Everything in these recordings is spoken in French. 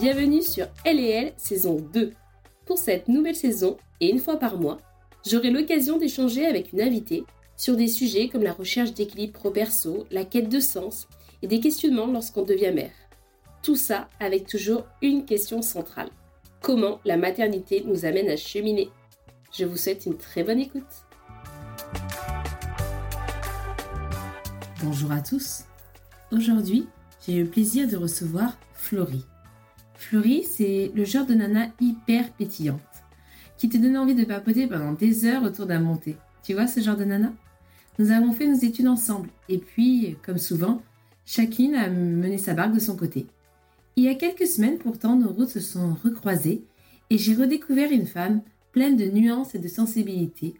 Bienvenue sur Elle saison 2. Pour cette nouvelle saison, et une fois par mois, j'aurai l'occasion d'échanger avec une invitée sur des sujets comme la recherche d'équilibre pro-perso, la quête de sens et des questionnements lorsqu'on devient mère. Tout ça avec toujours une question centrale. Comment la maternité nous amène à cheminer? Je vous souhaite une très bonne écoute. Bonjour à tous. Aujourd'hui, j'ai eu le plaisir de recevoir Florie. Florie, c'est le genre de nana hyper pétillante qui te donne envie de papoter pendant des heures autour d'un monté. Tu vois ce genre de nana? Nous avons fait nos études ensemble et puis, comme souvent, chacune a mené sa barque de son côté. Il y a quelques semaines pourtant, nos routes se sont recroisées et j'ai redécouvert une femme pleine de nuances et de sensibilité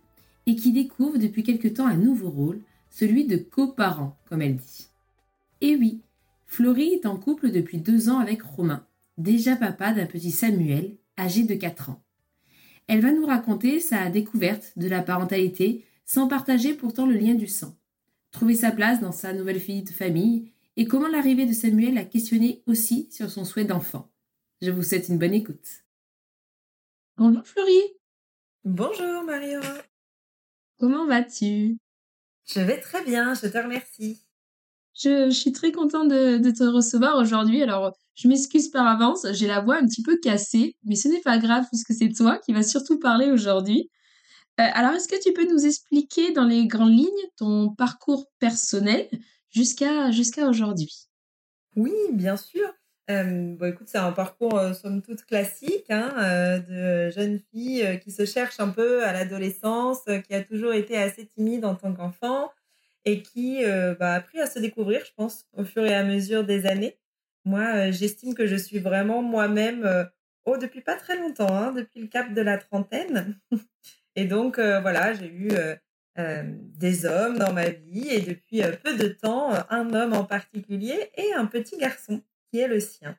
et qui découvre depuis quelque temps un nouveau rôle, celui de coparent, comme elle dit. Et oui, Florie est en couple depuis deux ans avec Romain, déjà papa d'un petit Samuel, âgé de 4 ans. Elle va nous raconter sa découverte de la parentalité sans partager pourtant le lien du sang, trouver sa place dans sa nouvelle vie de famille et comment l'arrivée de Samuel a questionné aussi sur son souhait d'enfant. Je vous souhaite une bonne écoute. Bonjour Florie. Bonjour Mario. Comment vas-tu? Je vais très bien, je te remercie. Je, suis très contente de, de te recevoir aujourd'hui. Alors, je m'excuse par avance, j'ai la voix un petit peu cassée, mais ce n'est pas grave puisque c'est toi qui vas surtout parler aujourd'hui. Euh, alors, est-ce que tu peux nous expliquer dans les grandes lignes ton parcours personnel jusqu'à jusqu'à aujourd'hui? Oui, bien sûr. Euh, bon, écoute, c'est un parcours euh, somme toute classique hein, de jeune fille qui se cherche un peu à l'adolescence, qui a toujours été assez timide en tant qu'enfant et qui bah, a appris à se découvrir, je pense, au fur et à mesure des années. Moi, j'estime que je suis vraiment moi-même, oh, depuis pas très longtemps, hein, depuis le cap de la trentaine. et donc, voilà, j'ai eu des hommes dans ma vie et depuis peu de temps, un homme en particulier et un petit garçon qui est le sien.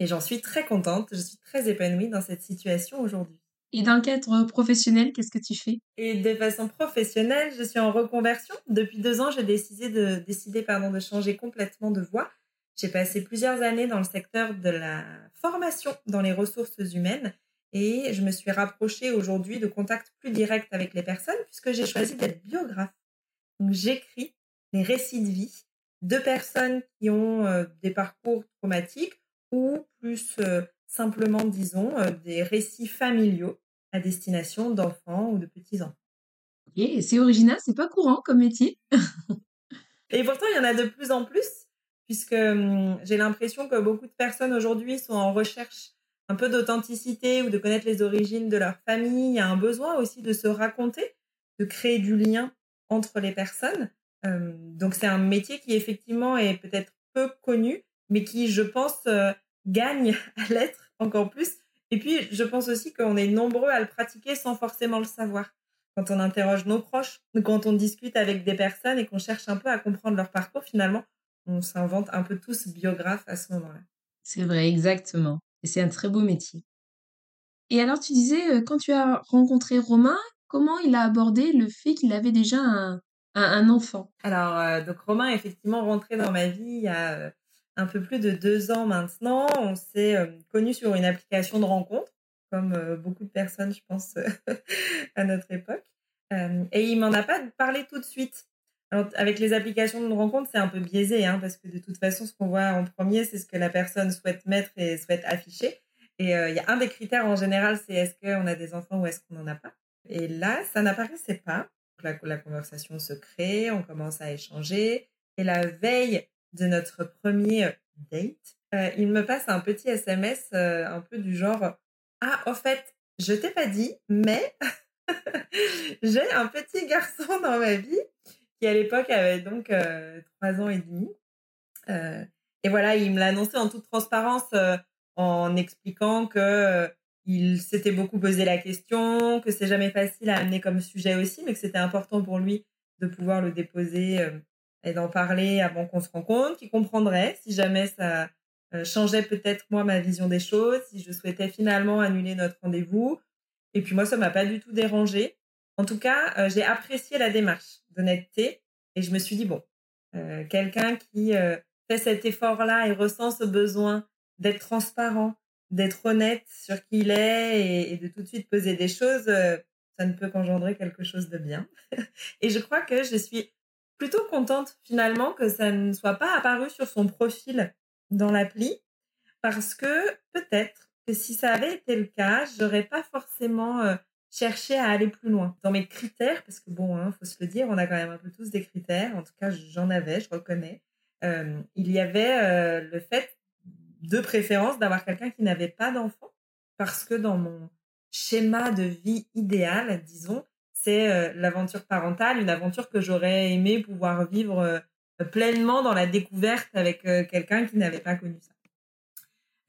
Et j'en suis très contente, je suis très épanouie dans cette situation aujourd'hui. Et dans le cadre professionnel, qu'est-ce que tu fais? Et de façon professionnelle, je suis en reconversion. Depuis deux ans, j'ai décidé de pardon de changer complètement de voie. J'ai passé plusieurs années dans le secteur de la formation dans les ressources humaines et je me suis rapprochée aujourd'hui de contacts plus directs avec les personnes puisque j'ai choisi d'être biographe. Donc j'écris les récits de vie de personnes qui ont euh, des parcours traumatiques ou plus euh, simplement, disons, euh, des récits familiaux à destination d'enfants ou de petits-enfants. Et c'est original, c'est pas courant comme métier. Et pourtant, il y en a de plus en plus, puisque hum, j'ai l'impression que beaucoup de personnes aujourd'hui sont en recherche un peu d'authenticité ou de connaître les origines de leur famille. Il y a un besoin aussi de se raconter, de créer du lien entre les personnes. Hum, donc c'est un métier qui effectivement est peut-être peu connu, mais qui, je pense, euh, gagne à l'être encore plus. Et puis, je pense aussi qu'on est nombreux à le pratiquer sans forcément le savoir. Quand on interroge nos proches, quand on discute avec des personnes et qu'on cherche un peu à comprendre leur parcours, finalement, on s'invente un peu tous biographes à ce moment-là. C'est vrai, exactement. Et c'est un très beau métier. Et alors, tu disais, euh, quand tu as rencontré Romain, comment il a abordé le fait qu'il avait déjà un, un, enfant? Alors, euh, donc Romain est effectivement rentré dans ma vie il y a euh, un peu plus de deux ans maintenant. On s'est euh, connus sur une application de rencontre, comme beaucoup de personnes, je pense, à notre époque. et il m'en a pas parlé tout de suite. Alors, avec les applications de rencontre, c'est un peu biaisé, hein, parce que de toute façon, ce qu'on voit en premier, c'est ce que la personne souhaite mettre et souhaite afficher. Et il y a un des critères en général, c'est est-ce qu'on a des enfants ou est-ce qu'on n'en a pas? Et là, ça n'apparaissait pas. La, conversation se crée, on commence à échanger. Et la veille de notre premier date, euh, il me passe un petit SMS euh, un peu du genre Ah, en fait, je t'ai pas dit, mais j'ai un petit garçon dans ma vie qui à l'époque avait donc euh, trois ans et demi. et voilà, il me l'a annoncé en toute transparence en expliquant que il s'était beaucoup posé la question, que c'est jamais facile à amener comme sujet aussi, mais que c'était important pour lui de pouvoir le déposer euh, et d'en parler avant qu'on se rencontre, qu'il comprendrait si jamais ça euh, changeait peut-être moi ma vision des choses, si je souhaitais finalement annuler notre rendez-vous. Et puis moi, ça m'a pas du tout dérangé. En tout cas, euh, j'ai apprécié la démarche d'honnêteté et je me suis dit, bon, quelqu'un qui fait cet effort-là et ressent ce besoin d'être transparent, d'être honnête sur qui il est et, de tout de suite poser des choses, ça ne peut qu'engendrer quelque chose de bien. et je crois que je suis plutôt contente finalement que ça ne soit pas apparu sur son profil dans l'appli parce que peut-être que si ça avait été le cas, j'aurais pas forcément euh, cherché à aller plus loin dans mes critères parce que bon, hein, faut se le dire, on a quand même un peu tous des critères. En tout cas, j'en avais, je reconnais. Euh, il y avait euh, le fait de préférence d'avoir quelqu'un qui n'avait pas d'enfant parce que dans mon schéma de vie idéal, disons, c'est l'aventure parentale, une aventure que j'aurais aimé pouvoir vivre pleinement dans la découverte avec quelqu'un qui n'avait pas connu ça.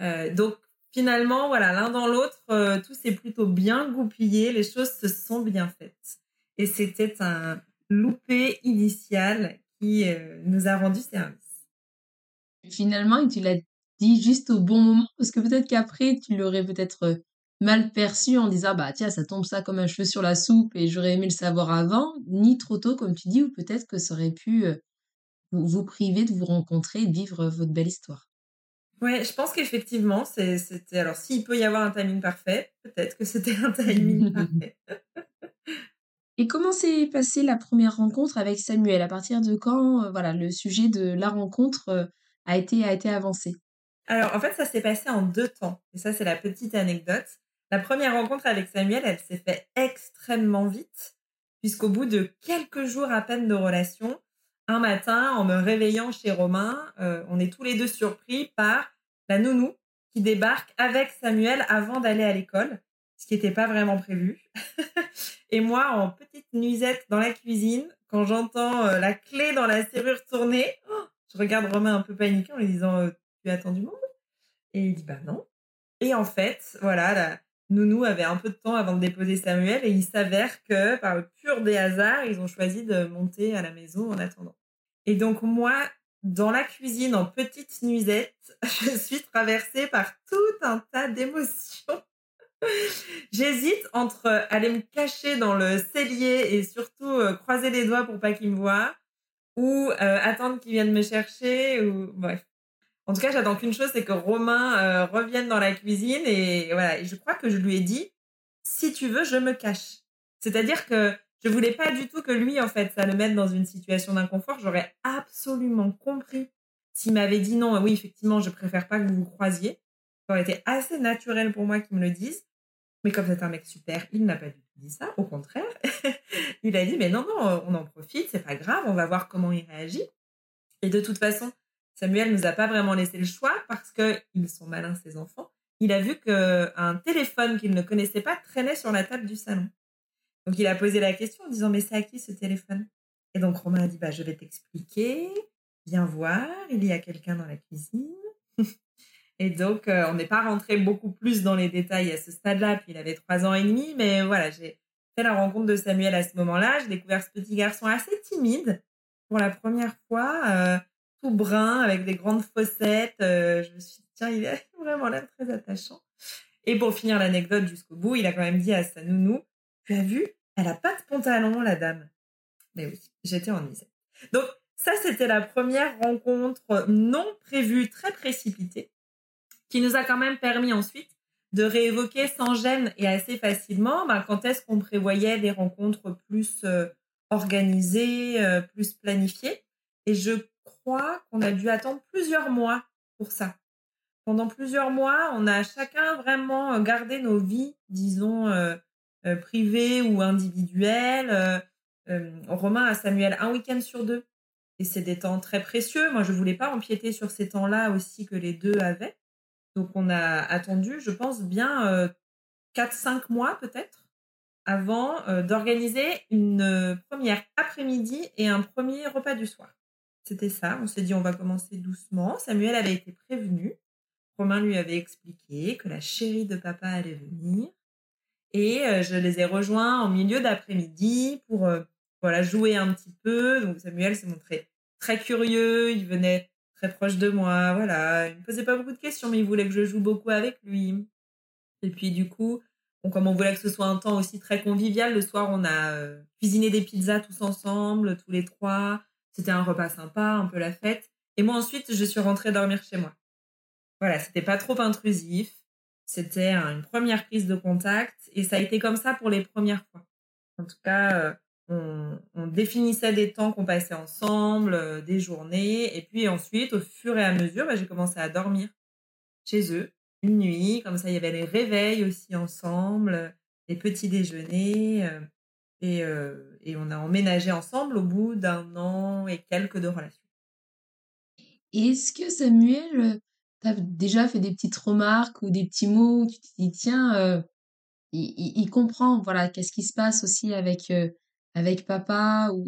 Euh, donc finalement, voilà, l'un dans l'autre, euh, tout s'est plutôt bien goupillé, les choses se sont bien faites. Et c'était un loupé initial qui euh, nous a rendu service. Finalement, tu l'as dit juste au bon moment, parce que peut-être qu'après, tu l'aurais peut-être mal perçu en disant bah tiens ça tombe ça comme un cheveu sur la soupe et j'aurais aimé le savoir avant ni trop tôt comme tu dis ou peut-être que ça aurait pu vous priver de vous rencontrer et de vivre votre belle histoire Ouais, je pense qu'effectivement, c'était. Alors, s'il peut y avoir un timing parfait, peut-être que c'était un timing parfait. Et comment s'est passée la première rencontre avec Samuel? À partir de quand, euh, voilà, le sujet de la rencontre euh, a été a été avancé? Alors, en fait, ça s'est passé en deux temps. Et ça, c'est la petite anecdote. La première rencontre avec Samuel, elle s'est faite extrêmement vite, puisqu'au bout de quelques jours à peine de relation, un matin, en me réveillant chez Romain, euh, on est tous les deux surpris par la nounou qui débarque avec Samuel avant d'aller à l'école, ce qui n'était pas vraiment prévu. et moi, en petite nuisette dans la cuisine, quand j'entends euh, la clé dans la serrure tourner, oh, je regarde Romain un peu paniqué en lui disant euh, Tu attends du monde Et il dit Bah non. Et en fait, voilà, la nounou avait un peu de temps avant de déposer Samuel et il s'avère que, par le pur des hasards, ils ont choisi de monter à la maison en attendant. Et donc moi, dans la cuisine, en petite nuisette, je suis traversée par tout un tas d'émotions. J'hésite entre aller me cacher dans le cellier et surtout euh, croiser les doigts pour pas qu'il me voie, ou euh, attendre qu'il vienne me chercher, ou bref. En tout cas, j'attends qu'une chose, c'est que Romain euh, revienne dans la cuisine et voilà. Je crois que je lui ai dit, si tu veux, je me cache. C'est-à-dire que je voulais pas du tout que lui, en fait, ça le mette dans une situation d'inconfort. J'aurais absolument compris s'il m'avait dit non, oui, effectivement, je préfère pas que vous vous croisiez. Ça aurait été assez naturel pour moi qu'il me le dise. Mais comme c'est un mec super, il n'a pas du tout dit ça. Au contraire, il a dit, mais non, non, on en profite, c'est pas grave, on va voir comment il réagit. Et de toute façon, Samuel nous a pas vraiment laissé le choix parce que ils sont malins, ces enfants. Il a vu qu'un téléphone qu'il ne connaissait pas traînait sur la table du salon. Donc il a posé la question en disant mais c'est à qui ce téléphone? Et donc Romain a dit bah je vais t'expliquer, viens voir, il y a quelqu'un dans la cuisine. et donc euh, on n'est pas rentré beaucoup plus dans les détails à ce stade-là, puis il avait trois ans et demi, mais voilà j'ai fait la rencontre de Samuel à ce moment-là, j'ai découvert ce petit garçon assez timide pour la première fois, euh, tout brun avec des grandes fossettes. Euh, je me suis dit tiens il a vraiment l'air très attachant. Et pour finir l'anecdote jusqu'au bout, il a quand même dit à sa nounou, tu as vu, elle a pas de pantalon, la dame. Mais oui, j'étais en misère. Donc, ça, c'était la première rencontre non prévue, très précipitée, qui nous a quand même permis ensuite de réévoquer sans gêne et assez facilement ben, quand est-ce qu'on prévoyait des rencontres plus euh, organisées, euh, plus planifiées. Et je qu'on a dû attendre plusieurs mois pour ça. Pendant plusieurs mois, on a chacun vraiment gardé nos vies, disons, euh, euh, privé ou individuel. Euh, euh, Romain a Samuel un week-end sur deux. Et c'est des temps très précieux. Moi, je voulais pas empiéter sur ces temps-là aussi que les deux avaient. Donc, on a attendu, je pense, bien quatre, 4-5 mois peut-être avant d'organiser une première après-midi et un premier repas du soir. C'était ça. On s'est dit, on va commencer doucement. Samuel avait été prévenu. Romain lui avait expliqué que la chérie de papa allait venir. Et euh, je les ai rejoints en milieu d'après-midi pour euh, voilà jouer un petit peu. Donc Samuel s'est montré très curieux, il venait très proche de moi, voilà, il me posait pas beaucoup de questions, mais il voulait que je joue beaucoup avec lui. Et puis du coup, comme on voulait que ce soit un temps aussi très convivial, le soir on a euh, cuisiné des pizzas tous ensemble, tous les trois. C'était un repas sympa, un peu la fête. Et moi ensuite, je suis rentrée dormir chez moi. Voilà, c'était pas trop intrusif. c'était une première prise de contact et ça a été comme ça pour les premières fois. En tout cas, on, définissait des temps qu'on passait ensemble, des journées, et puis ensuite, au fur et à mesure, bah, j'ai commencé à dormir chez eux une nuit. Comme ça, il y avait les réveils aussi ensemble, les petits déjeuners. Euh, et, euh, et on a emménagé ensemble au bout d'un an et quelques de relation. Est-ce que Samuel, euh, t'as déjà fait des petites remarques ou des petits mots où tu te dis, tiens, il, comprend, voilà, qu'est-ce qui se passe aussi avec, avec papa, ou,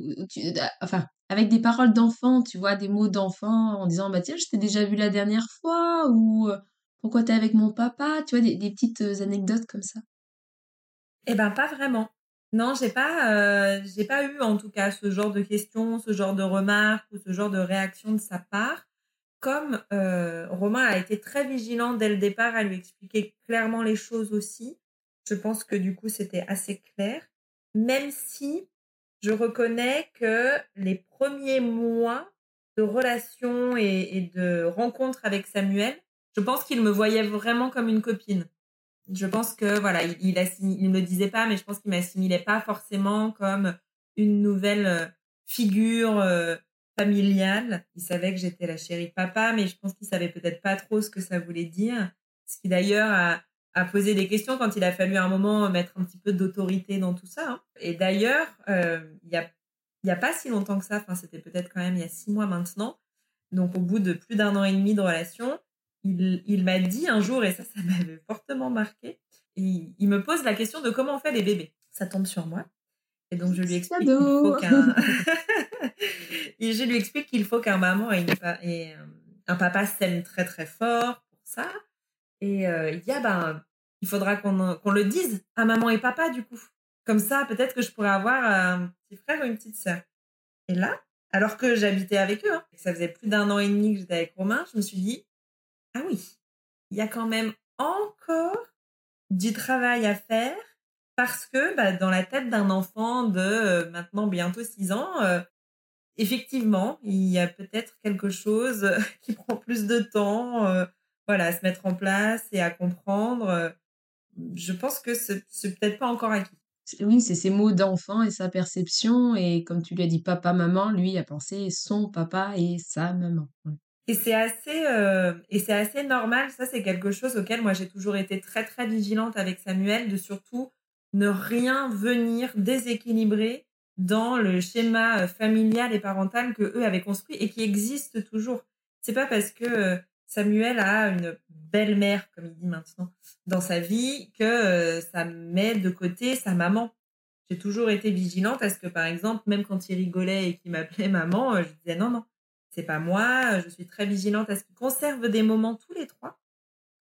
enfin, avec des paroles d'enfant, tu vois, des mots d'enfant en disant, bah tiens, je t'ai déjà vu la dernière fois, ou pourquoi t'es avec mon papa, tu vois, des, petites euh, anecdotes comme ça? Eh ben, pas vraiment. Non, j'ai pas, euh, pas eu en tout cas ce genre de questions, ce genre de remarques ou ce genre de réaction de sa part. Comme euh, Romain a été très vigilant dès le départ à lui expliquer clairement les choses aussi, je pense que du coup c'était assez clair. Même si je reconnais que les premiers mois de relation et de rencontre avec Samuel je pense qu'il me voyait vraiment comme une copine. Je pense que voilà, il, il, il me le disait pas, mais je pense qu'il m'assimilait pas forcément comme une nouvelle euh, figure euh, familiale. Il savait que j'étais la chérie papa, mais je pense qu'il savait peut-être pas trop ce que ça voulait dire. Ce qui d'ailleurs a, posé des questions quand il a fallu à un moment mettre un petit peu d'autorité dans tout ça. Hein. Et d'ailleurs, euh, il y a il y a pas si longtemps que ça, enfin c'était peut-être quand même il y a six mois maintenant. Donc au bout de plus d'un an et demi de relation, il, m'a dit un jour, et ça, ça m'avait fortement marqué, il, il, me pose la question de comment on fait les bébés. Ça tombe sur moi. Et donc, je lui explique qu'il faut qu'un... je lui explique qu'il faut qu'un maman et, et un papa s'aiment très, très fort pour ça. Et euh, il dit, ah ben, il faudra qu'on, le dise à maman et papa, du coup. Comme ça, peut-être que je pourrais avoir un petit frère ou une petite sœur. Et là, alors que j'habitais avec eux, hein, ça faisait plus d'un an et demi que j'étais avec Romain, je me suis dit, ah oui, il y a quand même encore du travail à faire parce que bah, dans la tête d'un enfant de euh, maintenant bientôt 6 ans, euh, effectivement, il y a peut-être quelque chose qui prend plus de temps euh, voilà, à se mettre en place et à comprendre. je pense que c'est peut-être pas encore acquis. Oui, c'est ses mots d'enfant et sa perception. Et comme tu lui as dit papa, maman, lui a pensé son papa et sa maman. Et c'est assez, euh, et c'est assez normal. Ça, c'est quelque chose auquel moi j'ai toujours été très très vigilante avec Samuel, de surtout ne rien venir déséquilibrer dans le schéma euh, familial et parental que eux avaient construit et qui existe toujours. C'est pas parce que euh, Samuel a une belle-mère, comme il dit maintenant, dans sa vie, que ça met de côté sa maman. J'ai toujours été vigilante parce que, par exemple, même quand il rigolait et qu'il m'appelait maman, je disais non, non, c'est pas moi. Je suis très vigilante à ce qu'ils conservent des moments tous les trois.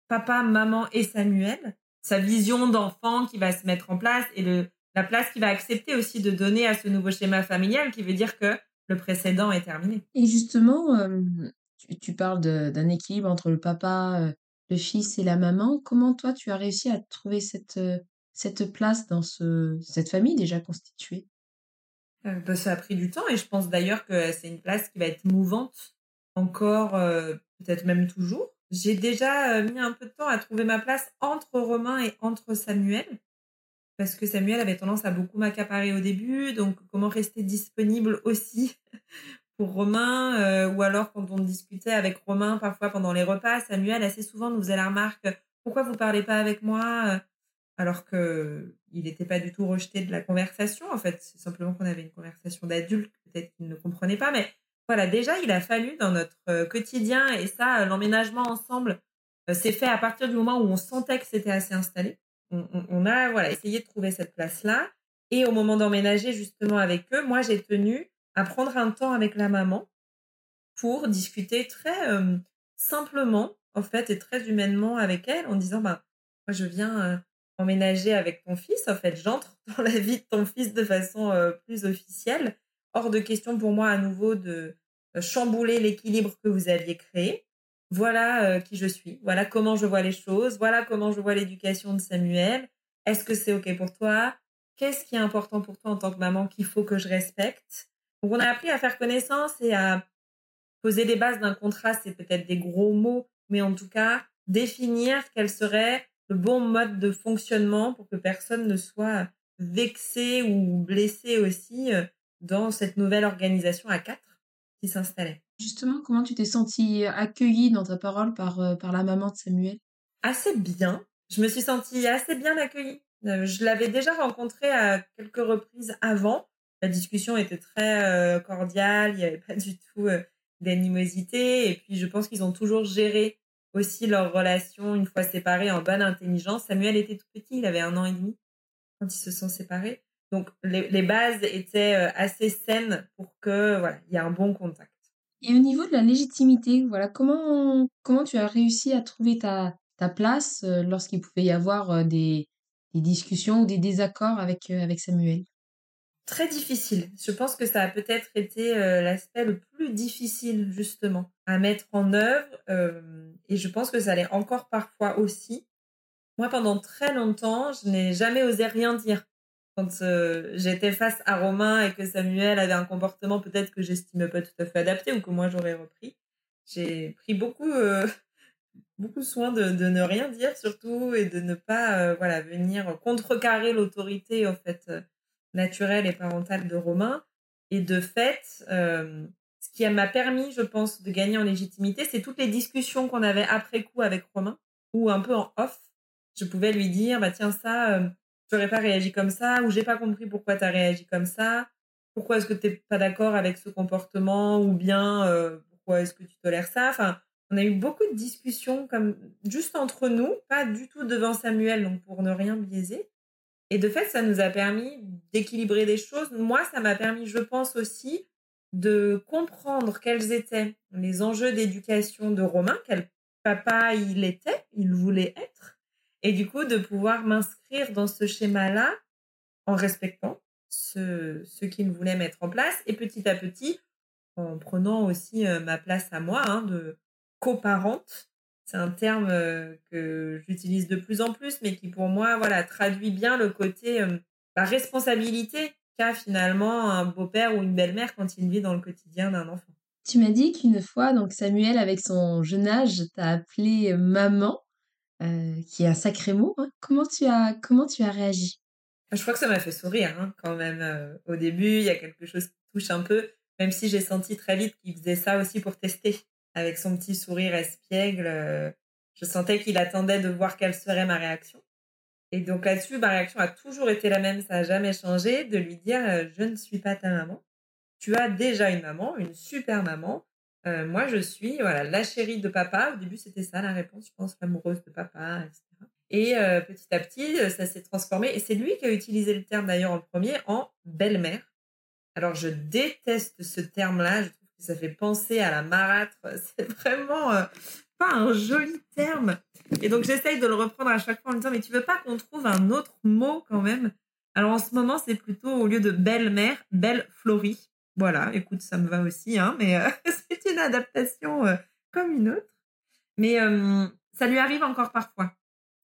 Papa, maman et Samuel. Sa vision d'enfant qui va se mettre en place et le, la place qu'il va accepter aussi de donner à ce nouveau schéma familial qui veut dire que le précédent est terminé. Et justement, euh, tu, parles d'un équilibre entre le papa, euh, le fils et la maman. Comment toi, tu as réussi à trouver cette, euh, cette place dans ce, cette famille déjà constituée? Euh, bah, ça a pris du temps et je pense d'ailleurs que c'est une place qui va être mouvante encore, euh, peut-être même toujours. J'ai déjà euh, mis un peu de temps à trouver ma place entre Romain et entre Samuel parce que Samuel avait tendance à beaucoup m'accaparer au début, donc comment rester disponible aussi pour Romain, ou alors quand on discutait avec Romain parfois pendant les repas, Samuel assez souvent nous faisait la remarque pourquoi vous parlez pas avec moi? Alors que il n'était pas du tout rejeté de la conversation. En fait, c'est simplement qu'on avait une conversation d'adulte, peut-être qu'il ne comprenait pas. Mais voilà, déjà, il a fallu dans notre euh, quotidien, et ça, l'emménagement ensemble euh, s'est fait à partir du moment où on sentait que c'était assez installé. On, a voilà essayé de trouver cette place-là. Et au moment d'emménager justement avec eux, moi, j'ai tenu à prendre un temps avec la maman pour discuter très euh, simplement, en fait, et très humainement avec elle, en disant, ben, moi, je viens emménager avec ton fils. En fait, j'entre dans la vie de ton fils de façon euh, plus officielle. Hors de question pour moi à nouveau de euh, chambouler l'équilibre que vous aviez créé. Voilà euh, qui je suis. Voilà comment je vois les choses. Voilà comment je vois l'éducation de Samuel. Est-ce que c'est OK pour toi? Qu'est-ce qui est important pour toi en tant que maman qu'il faut que je respecte? Donc, on a appris à faire connaissance et à poser les bases d'un contrat. C'est peut-être des gros mots, mais en tout cas, définir quelle serait le bon mode de fonctionnement pour que personne ne soit vexé ou blessé aussi dans cette nouvelle organisation à quatre qui s'installait. Justement, comment tu t'es sentie accueillie dans ta parole par, par la maman de Samuel? Assez bien. Je me suis sentie assez bien accueillie. Je l'avais déjà rencontré à quelques reprises avant. La discussion était très cordiale, il n'y avait pas du tout d'animosité. Et puis, je pense qu'ils ont toujours géré aussi leur relation une fois séparés en bonne intelligence. Samuel était tout petit, il avait un an et demi quand ils se sont séparés. Donc, les, bases étaient euh, assez saines pour que, voilà, il y ait un bon contact. Et au niveau de la légitimité, voilà, comment, comment tu as réussi à trouver ta, ta place euh, lorsqu'il pouvait y avoir euh, des, des discussions ou des désaccords avec, avec Samuel? Très difficile. Je pense que ça a peut-être été euh, l'aspect le plus difficile justement à mettre en œuvre euh, et je pense que ça l'est encore parfois aussi. Moi, pendant très longtemps, je n'ai jamais osé rien dire. Quand euh, j'étais face à Romain et que Samuel avait un comportement peut-être que j'estimais pas tout à fait adapté ou que moi j'aurais repris, j'ai pris beaucoup beaucoup soin de, de, ne rien dire surtout et de ne pas voilà venir contrecarrer l'autorité en fait naturelle et parentale de Romain. Et de fait, euh, ce qui m'a permis, je pense, de gagner en légitimité, c'est toutes les discussions qu'on avait après coup avec Romain, ou un peu en off. Je pouvais lui dire, bah tiens, ça, euh, tu n'aurais pas réagi comme ça, ou j'ai pas compris pourquoi tu as réagi comme ça, pourquoi est-ce que tu n'es pas d'accord avec ce comportement, ou bien euh, pourquoi est-ce que tu tolères ça? Enfin, on a eu beaucoup de discussions comme juste entre nous, pas du tout devant Samuel, donc pour ne rien biaiser. Et de fait, ça nous a permis d'équilibrer des choses. Moi, ça m'a permis, je pense aussi, de comprendre quels étaient les enjeux d'éducation de Romain, quel papa il était, il voulait être, et du coup de pouvoir m'inscrire dans ce schéma-là en respectant ce, ce qu'il voulait mettre en place, et petit à petit, en prenant aussi euh, ma place à moi hein, de coparente c'est un terme euh, que j'utilise de plus en plus, mais qui pour moi, voilà, traduit bien le côté euh, la responsabilité qu'a finalement un beau-père ou une belle-mère quand il vit dans le quotidien d'un enfant. Tu m'as dit qu'une fois, donc Samuel, avec son jeune âge, t'a appelé euh, maman, qui est un sacré mot. Hein. Comment tu as comment tu as réagi? Je crois que ça m'a fait sourire hein, quand même. au début, il y a quelque chose qui touche un peu, même si j'ai senti très vite qu'il faisait ça aussi pour tester avec son petit sourire espiègle. Euh, je sentais qu'il attendait de voir quelle serait ma réaction. Et donc là-dessus, ma réaction a toujours été la même, ça n'a jamais changé, de lui dire euh, je ne suis pas ta maman. Tu as déjà une maman, une super maman. Euh, moi, je suis voilà la chérie de papa. Au début, c'était ça la réponse, je pense, l'amoureuse de papa, etc. Et petit à petit, ça s'est transformé. Et c'est lui qui a utilisé le terme d'ailleurs en premier, en belle-mère. Alors, je déteste ce terme-là. Je ça fait penser à la marâtre. C'est vraiment euh, pas un joli terme. Et donc j'essaye de le reprendre à chaque fois en me disant mais tu veux pas qu'on trouve un autre mot quand même? Alors en ce moment c'est plutôt au lieu de belle-mère, belle Florie. Voilà, écoute, ça me va aussi, hein, mais euh, c'est une adaptation euh, comme une autre. Mais ça lui arrive encore parfois.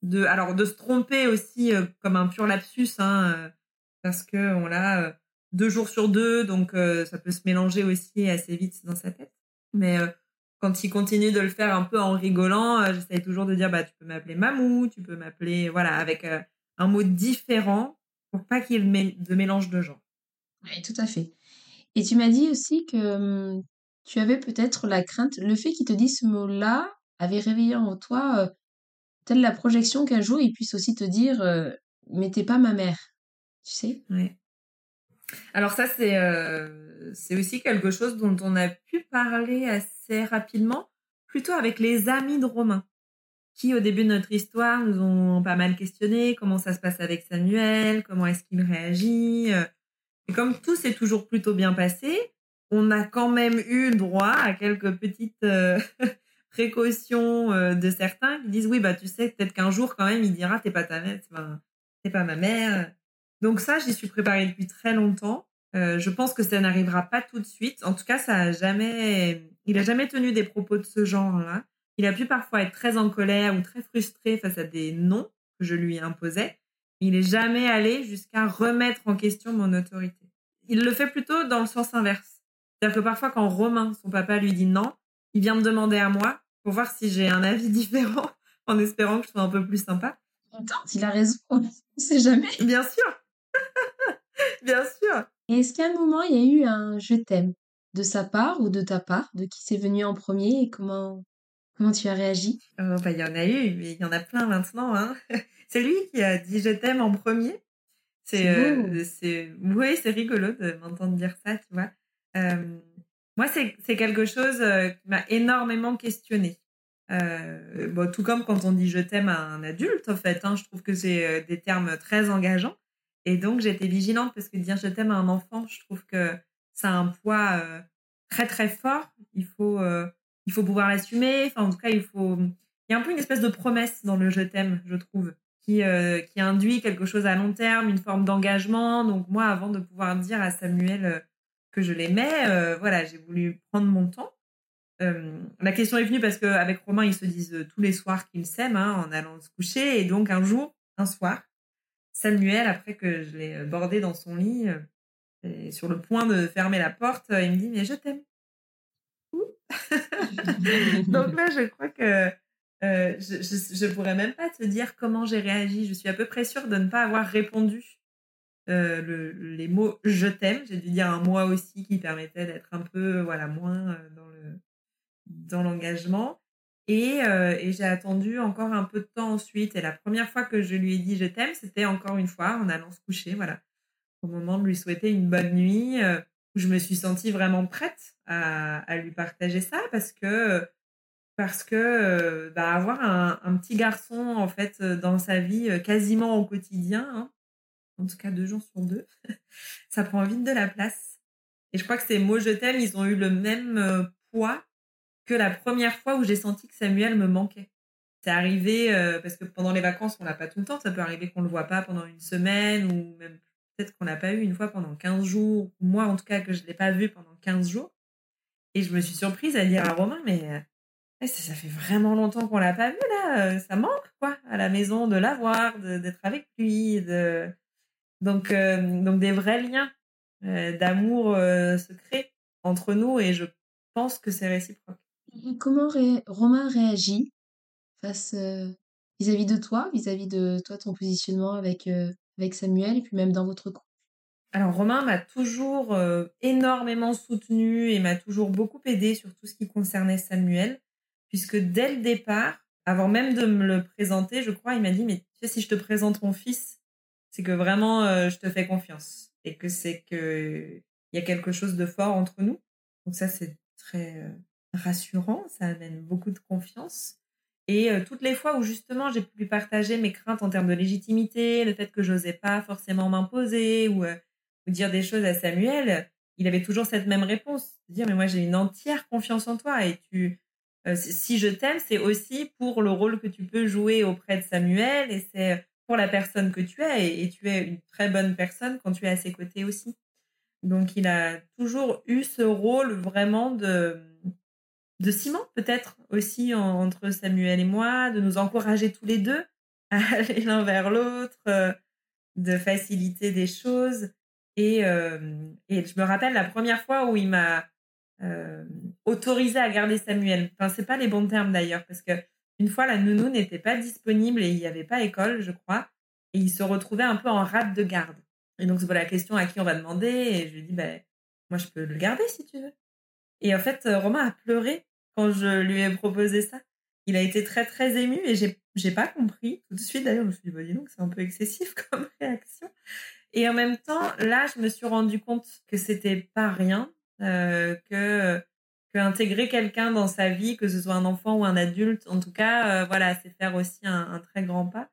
De, alors de se tromper aussi comme un pur lapsus, hein, parce que on l'a deux jours sur deux, donc euh, ça peut se mélanger aussi assez vite dans sa tête. Mais euh, quand il continue de le faire un peu en rigolant, euh, j'essaie toujours de dire bah tu peux m'appeler Mamou, tu peux m'appeler voilà avec un mot différent pour pas qu'il y ait de mélange de gens. Oui, tout à fait. Et tu m'as dit aussi que hum, tu avais peut-être la crainte, le fait qu'il te dise ce mot-là avait réveillé en toi telle la projection qu'un jour il puisse aussi te dire mais t'es pas ma mère, tu sais? Ouais. Alors ça, c'est euh, c'est aussi quelque chose dont on a pu parler assez rapidement, plutôt avec les amis de Romain, qui au début de notre histoire nous ont pas mal questionné comment ça se passe avec Samuel, comment est-ce qu'il réagit. Euh. Et comme tout s'est toujours plutôt bien passé, on a quand même eu droit à quelques petites euh, précautions de certains qui disent oui bah tu sais peut-être qu'un jour quand même il dira t'es pas ta mère, t'es pas ma mère. Donc ça, j'y suis préparée depuis très longtemps. Euh, je pense que ça n'arrivera pas tout de suite. En tout cas, ça a jamais, il a jamais tenu des propos de ce genre-là. Il a pu parfois être très en colère ou très frustré face à des noms que je lui imposais. Il n'est jamais allé jusqu'à remettre en question mon autorité. Il le fait plutôt dans le sens inverse. C'est-à-dire que parfois, quand Romain, son papa, lui dit non, il vient me demander à moi pour voir si j'ai un avis différent en espérant que je sois un peu plus sympa. contente, il a raison, on ne sait jamais. Bien sûr. Bien sûr. Et est-ce qu'à un moment, il y a eu un je t'aime de sa part ou de ta part, de qui c'est venu en premier et comment, comment tu as réagi? Oh, bah, Il y en a eu, mais il y en a plein maintenant. Hein. c'est lui qui a dit je t'aime en premier. C'est, euh, c'est, oui, c'est rigolo de m'entendre dire ça, tu vois. Euh, moi, c'est, quelque chose euh, qui m'a énormément questionné. Euh, bon, tout comme quand on dit je t'aime à un adulte, en fait, hein, je trouve que c'est euh, des termes très engageants. Et donc, j'étais vigilante parce que dire je t'aime à un enfant, je trouve que ça a un poids euh, très, très fort. Il faut, il faut pouvoir l'assumer. Enfin, en tout cas, il faut. Il y a un peu une espèce de promesse dans le je t'aime, je trouve, qui, qui induit quelque chose à long terme, une forme d'engagement. Donc, moi, avant de pouvoir dire à Samuel que je l'aimais, voilà, j'ai voulu prendre mon temps la question est venue parce qu'avec Romain, ils se disent tous les soirs qu'ils s'aiment hein, en allant se coucher. Et donc, un jour, un soir, Samuel, après que je l'ai bordé dans son lit, et sur le point de fermer la porte, il me dit Mais je t'aime. donc là, je crois que je ne pourrais même pas te dire comment j'ai réagi. Je suis à peu près sûre de ne pas avoir répondu le, les mots je t'aime. J'ai dû dire un moi aussi qui permettait d'être un peu voilà moins dans le dans l'engagement. Et, euh, et j'ai attendu encore un peu de temps ensuite. Et la première fois que je lui ai dit je t'aime, c'était encore une fois en allant se coucher, voilà, au moment de lui souhaiter une bonne nuit, euh, où je me suis sentie vraiment prête à, lui partager ça parce que parce que euh, bah, avoir un, un, petit garçon en fait dans sa vie quasiment au quotidien, hein, en tout cas deux jours sur deux, ça prend vite de la place. Et je crois que ces mots je t'aime, ils ont eu le même poids que la première fois où j'ai senti que Samuel me manquait. C'est arrivé euh, parce que pendant les vacances, on n'a pas tout le temps. Ça peut arriver qu'on le voit pas pendant une semaine ou même peut-être qu'on n'a pas eu une fois pendant 15 jours. Moi, en tout cas, que je l'ai pas vu pendant 15 jours. Et je me suis surprise à dire à Romain, mais eh, ça, fait vraiment longtemps qu'on l'a pas vu là. Ça manque quoi à la maison de l'avoir, d'être avec lui. Donc, euh, donc des vrais liens euh, d'amour se créent entre nous et je pense que c'est réciproque comment Romain réagit face euh, vis-à-vis de toi, vis-à-vis de toi, ton positionnement avec, euh, avec Samuel et puis même dans votre couple Alors Romain m'a toujours euh, énormément soutenu et m'a toujours beaucoup aidé sur tout ce qui concernait Samuel, puisque dès le départ, avant même de me le présenter, je crois, il m'a dit, mais tu sais, si je te présente mon fils, c'est que vraiment, je te fais confiance et que c'est que il y a quelque chose de fort entre nous. Donc ça, c'est très rassurant, ça amène beaucoup de confiance. Et euh, toutes les fois où justement j'ai pu lui partager mes craintes en termes de légitimité, le fait que j'osais pas forcément m'imposer ou, euh, dire des choses à Samuel, il avait toujours cette même réponse, dire mais moi j'ai une entière confiance en toi et tu euh, si je t'aime, c'est aussi pour le rôle que tu peux jouer auprès de Samuel et c'est pour la personne que tu es et, tu es une très bonne personne quand tu es à ses côtés aussi. Donc il a toujours eu ce rôle vraiment de de ciment peut-être aussi entre Samuel et moi, de nous encourager tous les deux à aller l'un vers l'autre, euh, de faciliter des choses. Et, euh, et je me rappelle la première fois où il m'a euh, autorisé à garder Samuel. Enfin, c'est pas les bons termes d'ailleurs, parce que une fois la nounou n'était pas disponible et il n'y avait pas école, je crois, et il se retrouvait un peu en rate de garde. Et donc c'est la question à qui on va demander, et je lui dis ben moi je peux le garder si tu veux. Et en fait, euh, Romain a pleuré quand je lui ai proposé ça. Il a été très, très ému et j'ai, j'ai pas compris. Tout de suite, d'ailleurs, je me suis dit, bah, dis donc, c'est un peu excessif comme réaction. Et en même temps, là, je me suis rendu compte que c'était pas rien, euh, que, que intégrer quelqu'un dans sa vie, que ce soit un enfant ou un adulte, en tout cas, euh, voilà, c'est faire aussi un, un, très grand pas.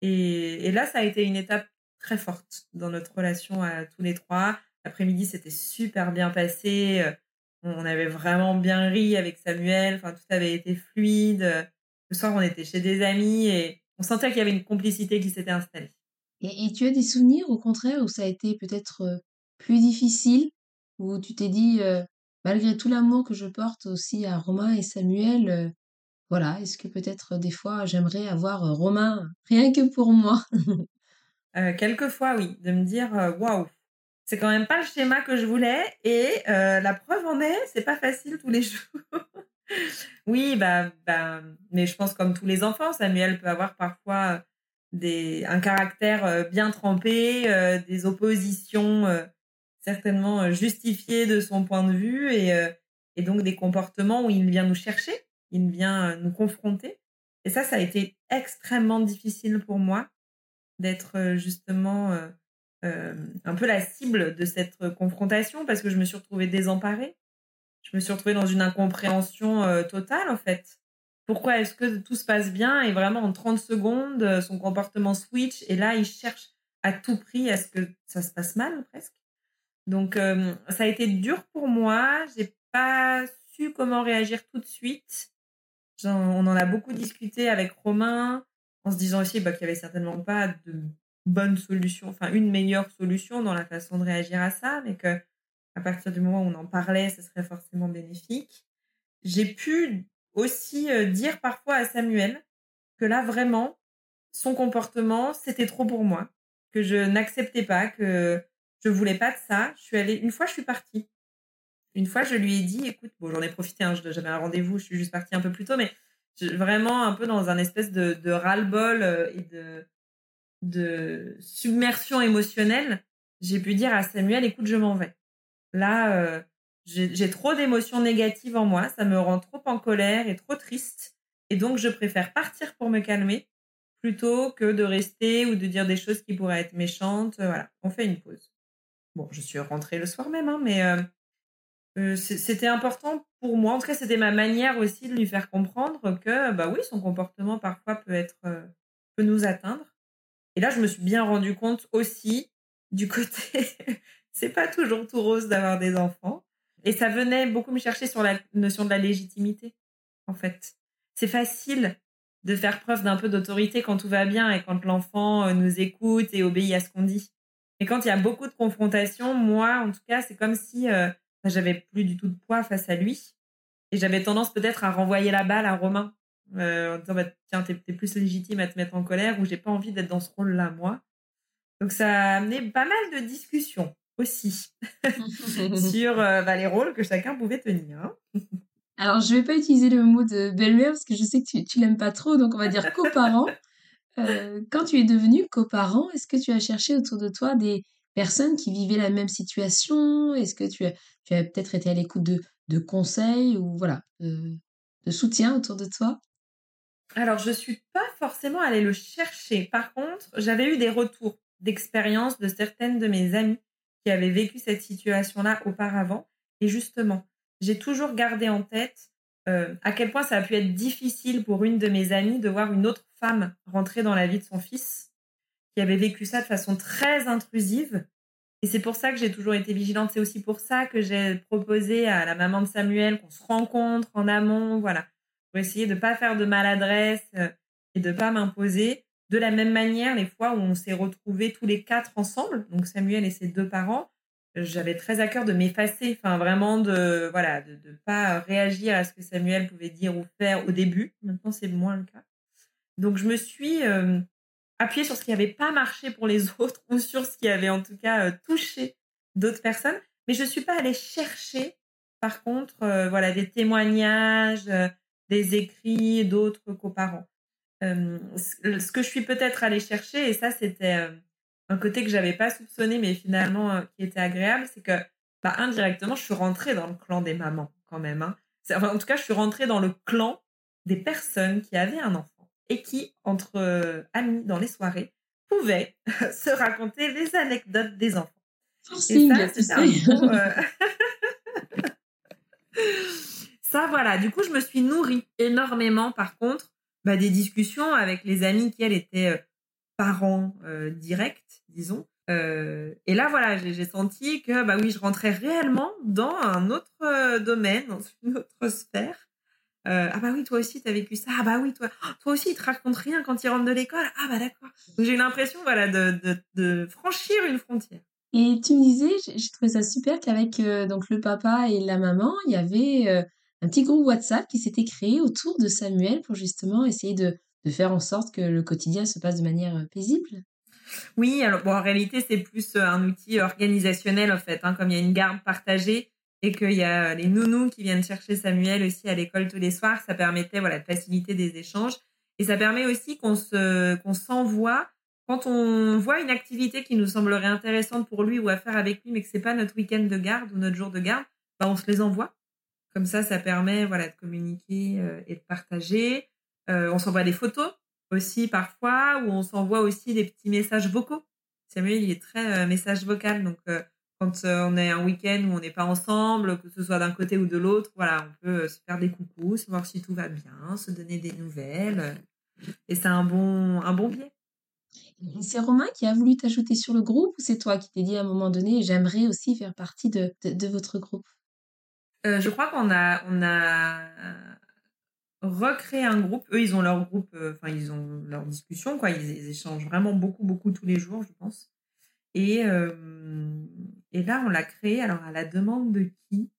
Et, et là, ça a été une étape très forte dans notre relation à tous les trois. L'après-midi, c'était super bien passé. On avait vraiment bien ri avec Samuel. Enfin, tout avait été fluide. Le soir, on était chez des amis et on sentait qu'il y avait une complicité qui s'était installée. Et, tu as des souvenirs, au contraire, où ça a été peut-être euh, plus difficile, où tu t'es dit, euh, malgré tout l'amour que je porte aussi à Romain et Samuel, euh, voilà, est-ce que peut-être des fois j'aimerais avoir Romain rien que pour moi? Quelquefois, oui, de me dire, waouh, c'est quand même pas le schéma que je voulais et euh, la preuve en est, c'est pas facile tous les jours. oui, bah, bah, mais je pense comme tous les enfants, Samuel peut avoir parfois des, un caractère bien trempé, des oppositions certainement justifiées de son point de vue et, et donc des comportements où il vient nous chercher, il vient nous confronter. Et ça, ça a été extrêmement difficile pour moi d'être justement un peu la cible de cette confrontation parce que je me suis retrouvée désemparée. Je me suis retrouvée dans une incompréhension totale en fait. Pourquoi est-ce que tout se passe bien et vraiment en 30 secondes, son comportement switch et là, il cherche à tout prix à ce que ça se passe mal presque. Donc, ça a été dur pour moi. J'ai pas su comment réagir tout de suite. on en a beaucoup discuté avec Romain en se disant aussi bah, qu'il n'y avait certainement pas de bonne solution, enfin une meilleure solution dans la façon de réagir à ça, mais que à partir du moment où on en parlait, ce serait forcément bénéfique. J'ai pu aussi euh, dire parfois à Samuel que là vraiment son comportement c'était trop pour moi, que je n'acceptais pas, que je voulais pas de ça. Je suis allée une fois, je suis partie. Une fois, je lui ai dit, écoute, bon, j'en ai profité, hein, j'avais un rendez-vous, je suis juste partie un peu plus tôt, mais vraiment un peu dans un espèce de, de ras-le-bol euh, et de, de submersion émotionnelle, j'ai pu dire à Samuel, écoute, je m'en vais. Là, euh, j'ai trop d'émotions négatives en moi, ça me rend trop en colère et trop triste. Et donc, je préfère partir pour me calmer plutôt que de rester ou de dire des choses qui pourraient être méchantes. Voilà, on fait une pause. Bon, je suis rentrée le soir même, hein, mais euh, euh, c'était important pour moi. En tout cas, c'était ma manière aussi de lui faire comprendre que, bah oui, son comportement parfois peut être, peut nous atteindre. Et là, je me suis bien rendu compte aussi du côté, c'est pas toujours tout rose d'avoir des enfants. Et ça venait beaucoup me chercher sur la notion de la légitimité, en fait. C'est facile de faire preuve d'un peu d'autorité quand tout va bien et quand l'enfant euh, nous écoute et obéit à ce qu'on dit. Mais quand il y a beaucoup de confrontations, moi, en tout cas, c'est comme si j'avais plus du tout de poids face à lui. Et j'avais tendance peut-être à renvoyer la balle à Romain, euh, en disant bah, tiens, t'es, plus légitime à te mettre en colère ou j'ai pas envie d'être dans ce rôle-là, moi. Donc ça a amené pas mal de discussions aussi sur euh, bah, les rôles que chacun pouvait tenir. Hein. Alors, je vais pas utiliser le mot de belle-mère parce que je sais que tu, tu l'aimes pas trop, donc on va dire coparent. Euh, quand tu es devenu coparent, est-ce que tu as cherché autour de toi des, personnes qui vivaient la même situation? Est-ce que tu as, tu as peut-être été à l'écoute de, de, conseils ou voilà, de, soutien autour de toi? Alors, je suis pas forcément allée le chercher. Par contre, j'avais eu des retours d'expérience de certaines de mes amies qui avaient vécu cette situation-là auparavant. Et justement, j'ai toujours gardé en tête euh, à quel point ça a pu être difficile pour une de mes amies de voir une autre femme rentrer dans la vie de son fils qui avait vécu ça de façon très intrusive. Et c'est pour ça que j'ai toujours été vigilante. C'est aussi pour ça que j'ai proposé à la maman de Samuel qu'on se rencontre en amont, voilà, pour essayer de ne pas faire de maladresse euh, et de ne pas m'imposer. De la même manière, les fois où on s'est retrouvés tous les quatre ensemble, donc Samuel et ses deux parents, j'avais très à cœur de m'effacer, enfin vraiment de voilà, de ne pas réagir à ce que Samuel pouvait dire ou faire au début. Maintenant, c'est moins le cas. Donc je me suis euh, appuyer sur ce qui n'avait pas marché pour les autres ou sur ce qui avait en tout cas euh, touché d'autres personnes. Mais je ne suis pas allée chercher, par contre, euh, voilà, des témoignages, euh, des écrits d'autres coparents. ce que je suis peut-être allée chercher, et ça c'était un côté que j'avais pas soupçonné, mais finalement qui était agréable, c'est que bah, indirectement, je suis rentrée dans le clan des mamans quand même. Hein. en tout cas, je suis rentrée dans le clan des personnes qui avaient un enfant et qui, entre euh, amis dans les soirées, pouvaient se raconter les anecdotes des enfants. et ça, un euh, ça, voilà. Du coup, je me suis nourrie énormément, par contre, bah, des discussions avec les amis qui, elles, étaient euh, parents directs, disons. et là, voilà, j'ai senti que, bah oui, je rentrais réellement dans un autre domaine, dans une autre sphère. Euh, ah bah oui, toi aussi, tu as vécu ça. Ah bah oui, toi, toi aussi, il te raconte rien quand il rentre de l'école. Ah bah d'accord. J'ai eu l'impression voilà, de, de, franchir une frontière. Et tu me disais, j'ai trouvé ça super qu'avec euh, donc le papa et la maman, il y avait euh, un petit groupe WhatsApp qui s'était créé autour de Samuel pour justement essayer de, de faire en sorte que le quotidien se passe de manière paisible. Oui, alors bon, en réalité, c'est plus un outil organisationnel en fait, hein, comme il y a une garde partagée et qu'il y a les nounous qui viennent chercher Samuel aussi à l'école tous les soirs, ça permettait voilà de faciliter des échanges. Et ça permet aussi qu'on se, qu'on s'envoie quand on voit une activité qui nous semblerait intéressante pour lui ou à faire avec lui, mais que c'est pas notre week-end de garde ou notre jour de garde, bah on se les envoie. Comme ça, ça permet voilà de communiquer euh, et de partager. Euh, on s'envoie des photos aussi parfois, ou on s'envoie aussi des petits messages vocaux. Samuel, il est très euh, message vocal, donc quand on est un week-end où on n'est pas ensemble, que ce soit d'un côté ou de l'autre, voilà, on peut se faire des coucous, savoir si tout va bien, se donner des nouvelles. Et c'est un bon, un bon biais. C'est Romain qui a voulu t'ajouter sur le groupe ou c'est toi qui t'es dit à un moment donné, j'aimerais aussi faire partie de, de, votre groupe? Euh, Je crois qu'on a, on a recréé un groupe. Eux, ils ont leur groupe, euh, enfin, ils ont leur discussion, quoi. Ils, échangent vraiment beaucoup, beaucoup tous les jours, je pense. Et, euh, et là, on l'a créé. Alors, à la demande de qui?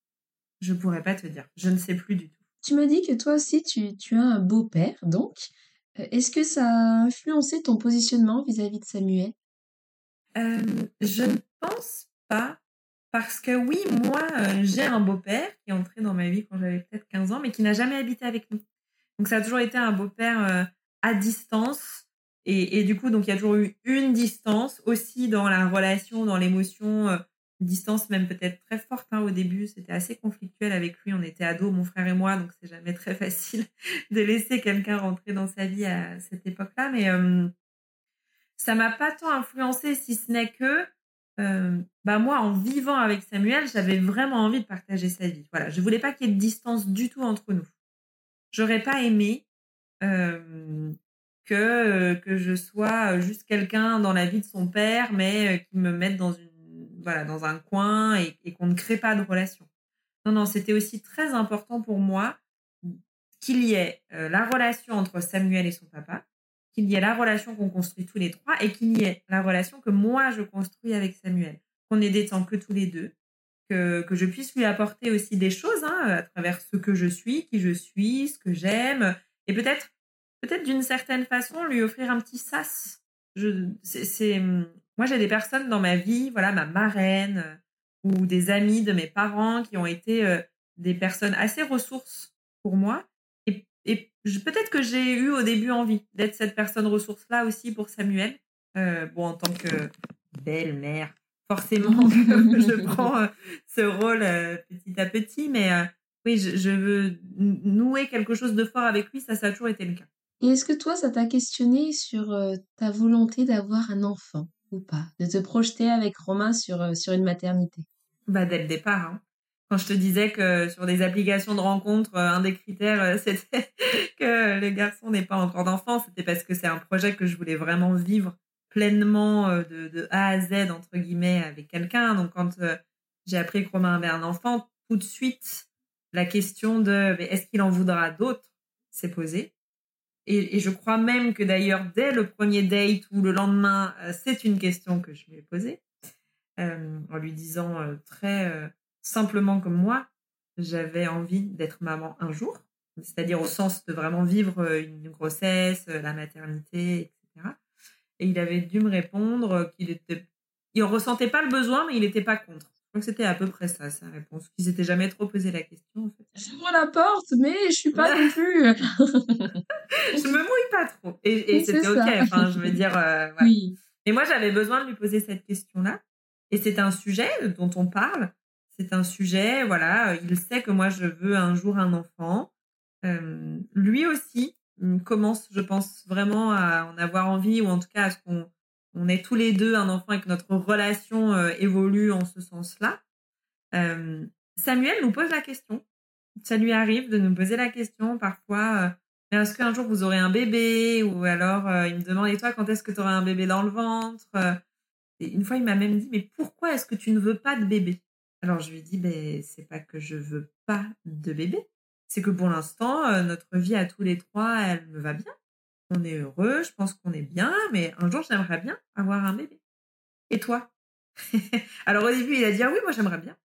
Je pourrais pas te dire. Je ne sais plus du tout. Tu me dis que toi aussi, tu, tu as un beau-père, donc. Est-ce que ça a influencé ton positionnement vis-à-vis de Samuel? Je ne pense pas. Parce que oui, moi, euh, j'ai un beau-père qui est entré dans ma vie quand j'avais peut-être 15 ans, mais qui n'a jamais habité avec nous. Donc ça a toujours été un beau-père à distance. Et, du coup, donc il y a toujours eu une distance aussi dans la relation, dans l'émotion distance même peut-être très forte hein, au début. C'était assez conflictuel avec lui. On était ados, mon frère et moi, donc c'est jamais très facile de laisser quelqu'un rentrer dans sa vie à cette époque-là. Mais euh, ça m'a pas tant influencé, si ce n'est que euh, bah moi, en vivant avec Samuel, j'avais vraiment envie de partager sa vie. Voilà, je voulais pas qu'il y ait de distance du tout entre nous. J'aurais pas aimé euh, que que je sois juste quelqu'un dans la vie de son père, mais qui me mette dans une voilà, dans un coin et, qu'on ne crée pas de relation. Non, non, c'était aussi très important pour moi qu'il y ait euh, la relation entre Samuel et son papa, qu'il y ait la relation qu'on construit tous les trois et qu'il y ait la relation que moi je construis avec Samuel. Qu'on ait des temps que tous les deux, que, que je puisse lui apporter aussi des choses hein, à travers ce que je suis, qui je suis, ce que j'aime, et peut-être, peut-être d'une certaine façon lui offrir un petit sas. Je, c'est, moi, j'ai des personnes dans ma vie, voilà, ma marraine euh, ou des amis de mes parents qui ont été euh, des personnes assez ressources pour moi. Peut-être que j'ai eu au début envie d'être cette personne ressource-là aussi pour Samuel. Euh, bon, en tant que belle-mère, forcément, je prends ce rôle petit à petit, mais oui, je, je, veux nouer quelque chose de fort avec lui, ça, ça a toujours été le cas. Et est-ce que toi, ça t'a questionné sur ta volonté d'avoir un enfant ou pas? De te projeter avec Romain sur, euh, sur une maternité? Bah, Dès le départ. Hein. Quand je te disais que sur des applications de rencontres, euh, un des critères, euh, c'était que le garçon n'ait pas encore d'enfant, c'était parce que c'est un projet que je voulais vraiment vivre pleinement de, de A à Z, entre guillemets, avec quelqu'un. Donc, quand j'ai appris que Romain avait un enfant, tout de suite, la question de est-ce qu'il en voudra d'autres? S'est posée. Et, je crois même que d'ailleurs, dès le premier date ou le lendemain, euh, c'est une question que je lui ai posée, euh, en lui disant euh, très simplement comme moi, j'avais envie d'être maman un jour, c'est-à-dire au sens de vraiment vivre une grossesse, la maternité, etc. Et il avait dû me répondre qu'il était, il ressentait pas le besoin, mais il n'était pas contre que c'était à peu près ça, sa réponse. Qu'ils s'étaient jamais trop posé la question, en fait. J'ouvre la porte, mais je suis pas non plus. je me mouille pas trop. Et, c'était ok. Enfin, je veux dire, euh, Oui. Mais moi, j'avais besoin de lui poser cette question-là. Et c'est un sujet dont on parle. C'est un sujet, voilà. Il sait que moi, je veux un jour un enfant. Euh, lui aussi commence, je pense, vraiment à en avoir envie, ou en tout cas à ce qu'on on est tous les deux un enfant et que notre relation euh, évolue en ce sens-là. Euh, Samuel nous pose la question. Ça lui arrive de nous poser la question parfois. Euh, est-ce qu'un jour vous aurez un bébé? Ou alors il me demande et toi quand est-ce que tu auras un bébé dans le ventre? Une fois il m'a même dit mais pourquoi est-ce que tu ne veux pas de bébé? Alors je lui dis ben c'est pas que je veux pas de bébé, c'est que pour l'instant notre vie à tous les trois elle me va bien on est heureux, je pense qu'on est bien, mais un jour, j'aimerais bien avoir un bébé. Et toi? Alors au début, il a dit ah oui, moi j'aimerais bien.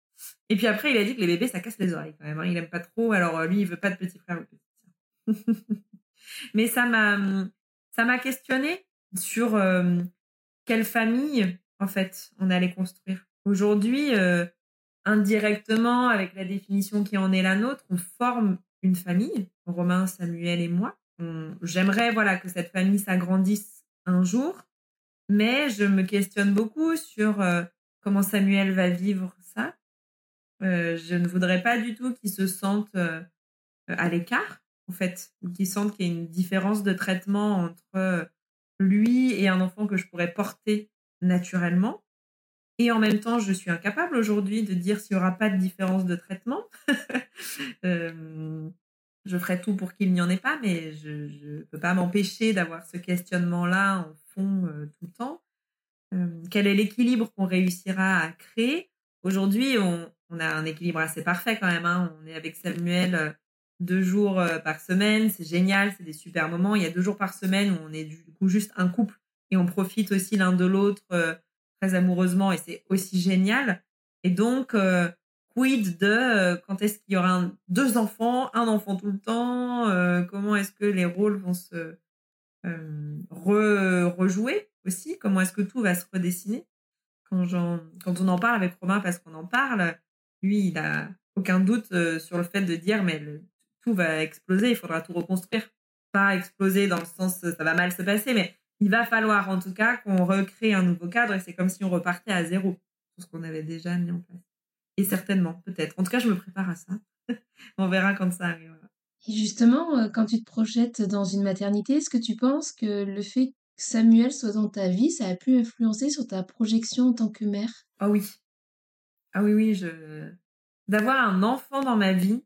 Et puis après, il a dit que les bébés, ça casse les oreilles quand même. Hein. Il aime pas trop. Alors lui, il veut pas de petit frère ou petit mais ça m'a, ça m'a questionné sur euh, quelle famille en fait on allait construire. Aujourd'hui, euh, indirectement, avec la définition qui en est la nôtre, on forme une famille, Romain, Samuel et moi. j'aimerais voilà que cette famille s'agrandisse un jour, mais je me questionne beaucoup sur euh, comment Samuel va vivre ça. Euh, je ne voudrais pas du tout qu'il se sente euh, à l'écart, en fait, ou qu'il sente qu'il y a une différence de traitement entre lui et un enfant que je pourrais porter naturellement. Et en même temps, je suis incapable aujourd'hui de dire s'il n'y aura pas de différence de traitement. je ferai tout pour qu'il n'y en ait pas, mais je ne peux pas m'empêcher d'avoir ce questionnement-là en fond euh, tout le temps. Euh, quel est l'équilibre qu'on réussira à créer? Aujourd'hui, on, a un équilibre assez parfait quand même. Hein. On est avec Samuel euh, deux jours par semaine, c'est génial, c'est des super moments. Il y a deux jours par semaine où on est juste un couple et on profite aussi l'un de l'autre très amoureusement et c'est aussi génial. Et donc, quid de euh, quand est-ce qu'il y aura deux enfants, un enfant tout le temps, euh, comment est-ce que les rôles vont se euh, rejouer aussi, comment est-ce que tout va se redessiner? Quand, quand on en parle avec Romain, parce qu'on en parle, lui, il a aucun doute sur le fait de dire, mais tout va exploser, il faudra tout reconstruire. Pas exploser dans le sens ça va mal se passer, mais il va falloir en tout cas qu'on recrée un nouveau cadre et c'est comme si on repartait à zéro sur ce qu'on avait déjà mis en place. Et certainement, peut-être. En tout cas, je me prépare à ça. On verra quand ça arrivera. Et justement, euh, quand tu te projettes dans une maternité, est-ce que tu penses que le fait que Samuel soit dans ta vie, ça a pu influencer sur ta projection en tant que mère? Ah oui. Ah oui, oui. Je... D'avoir un enfant dans ma vie,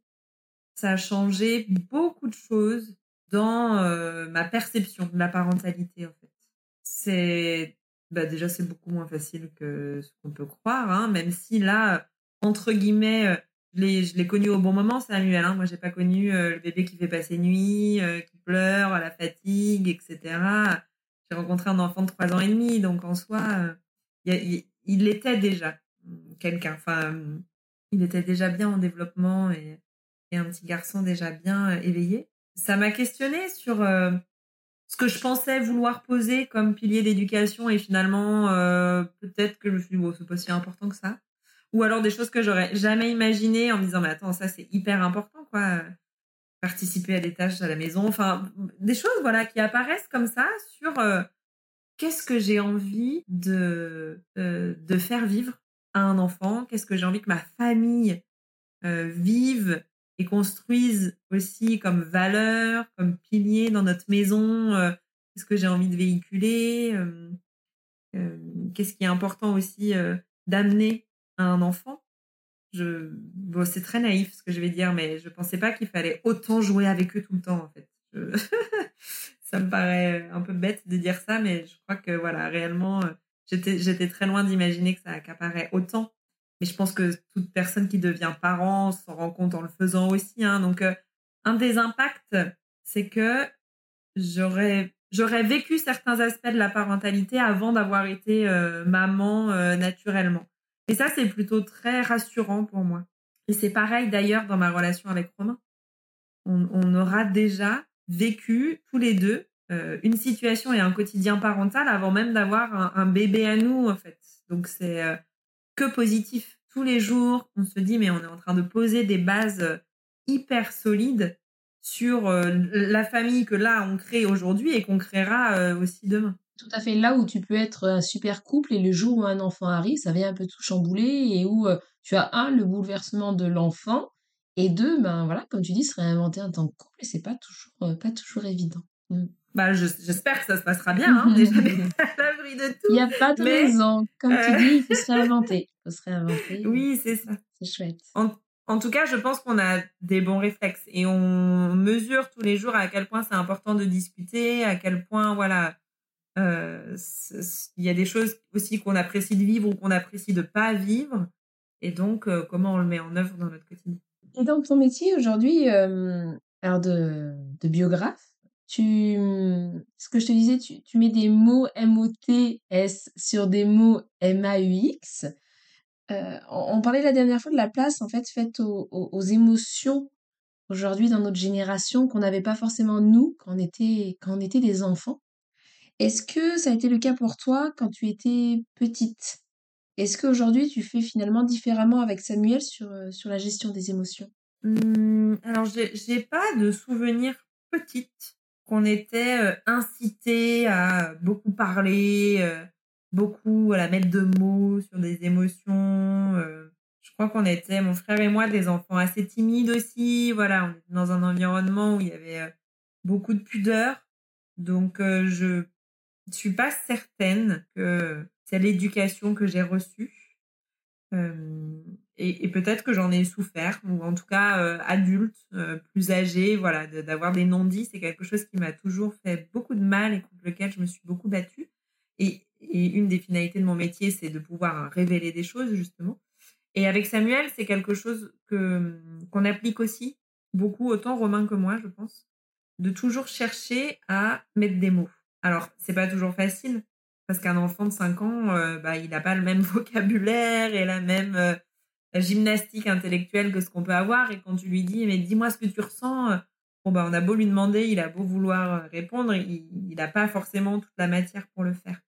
ça a changé beaucoup de choses dans euh, ma perception de la parentalité, en fait. C'est bah déjà c'est beaucoup moins facile que ce qu'on peut croire, hein, même si là, entre guillemets, euh, je l'ai connu au bon moment, Samuel. Hein. Moi, j'ai pas connu euh, le bébé qui fait passer nuit, euh, qui pleure, la fatigue, etc. J'ai rencontré un enfant de trois ans et demi, donc en soi, il, était déjà quelqu'un. Enfin, il était déjà bien en développement et un petit garçon déjà bien éveillé. Ça m'a questionné sur ce que je pensais vouloir poser comme pilier d'éducation et finalement, peut-être que je me suis dit, bon, c'est pas si important que ça. Ou alors des choses que j'aurais jamais imaginées en me disant mais attends ça c'est hyper important quoi participer à des tâches à la maison. Enfin des choses voilà qui apparaissent comme ça sur euh, qu'est-ce que j'ai envie de euh, de faire vivre à un enfant? Qu'est-ce que j'ai envie que ma famille euh, vive? Et construise aussi comme valeur comme pilier dans notre maison qu'est-ce que j'ai envie de véhiculer qu'est-ce qui est important aussi d'amener un enfant. Je, c'est très naïf ce que je vais dire, mais je pensais pas qu'il fallait autant jouer avec eux tout le temps, en fait. ça me paraît un peu bête de dire ça, mais je crois que, voilà, réellement, euh, j'étais, j'étais très loin d'imaginer que ça accaparait autant. Mais je pense que toute personne qui devient parent s'en rend compte en le faisant aussi. Hein. Donc, euh, un des impacts, c'est que j'aurais vécu certains aspects de la parentalité avant d'avoir été euh, maman naturellement. Et ça, c'est plutôt très rassurant pour moi. Et c'est pareil d'ailleurs dans ma relation avec Romain. On, aura déjà vécu tous les deux euh, une situation et un quotidien parental avant même d'avoir un, bébé à nous, en fait. Donc c'est euh, que positif. Tous les jours, on se dit, mais on est en train de poser des bases euh, hyper solides sur la famille que là, on crée aujourd'hui et qu'on créera aussi demain. Tout à fait. Là où tu peux être un super couple et le jour où un enfant arrive, ça vient un peu tout chambouler et où euh, tu as un, le bouleversement de l'enfant et deux, ben voilà, comme tu dis, se réinventer en tant que couple et c'est pas toujours, euh, pas toujours évident. Mm. Bah, j'espère que ça se passera bien, hein, déjà à l'abri de tout. Il n'y a pas de raison. Comme tu dis, il faut se réinventer. Il faut se réinventer. Oui, c'est ça. C'est chouette. En, en, tout cas, je pense qu'on a des bons réflexes et on mesure tous les jours à quel point c'est important de discuter, à quel point, voilà, euh, il y a des choses aussi qu'on apprécie de vivre ou qu'on apprécie de pas vivre. Et donc, euh, comment on le met en œuvre dans notre quotidien? Et dans ton métier aujourd'hui, euh, alors de, de, biographe, tu, ce que je te disais, tu, tu mets des mots M-O-T-S sur des mots M-A-U-X. Euh, on, parlait la dernière fois de la place en fait faite aux, aux, émotions aujourd'hui dans notre génération qu'on n'avait pas forcément nous quand on était quand on était des enfants. Est-ce que ça a été le cas pour toi quand tu étais petite? Est-ce qu'aujourd'hui tu fais finalement différemment avec Samuel sur, euh, sur la gestion des émotions? Mmh, Alors, j'ai pas de souvenirs petite qu'on était euh, incité à beaucoup parler, euh, beaucoup à mettre de mots sur des émotions. Euh. je crois qu'on était, mon frère et moi, des enfants assez timides aussi. Voilà, on était dans un environnement où il y avait beaucoup de pudeur. Donc, je ne suis pas certaine que c'est l'éducation que j'ai reçue. Et, peut-être que j'en ai souffert, ou en tout cas adulte, plus âgé, voilà, d'avoir des non-dits, c'est quelque chose qui m'a toujours fait beaucoup de mal et contre lequel je me suis beaucoup battue. Et, une des finalités de mon métier, c'est de pouvoir révéler des choses, justement. Et avec Samuel, c'est quelque chose que qu'on applique aussi beaucoup, autant Romain que moi, je pense, de toujours chercher à mettre des mots. Alors, c'est pas toujours facile, parce qu'un enfant de 5 ans, bah, il n'a pas le même vocabulaire et la même gymnastique intellectuelle que ce qu'on peut avoir. Et quand tu lui dis, mais dis-moi ce que tu ressens, euh, bon, bah, on a beau lui demander, il a beau vouloir euh, répondre, il n'a pas forcément toute la matière pour le faire.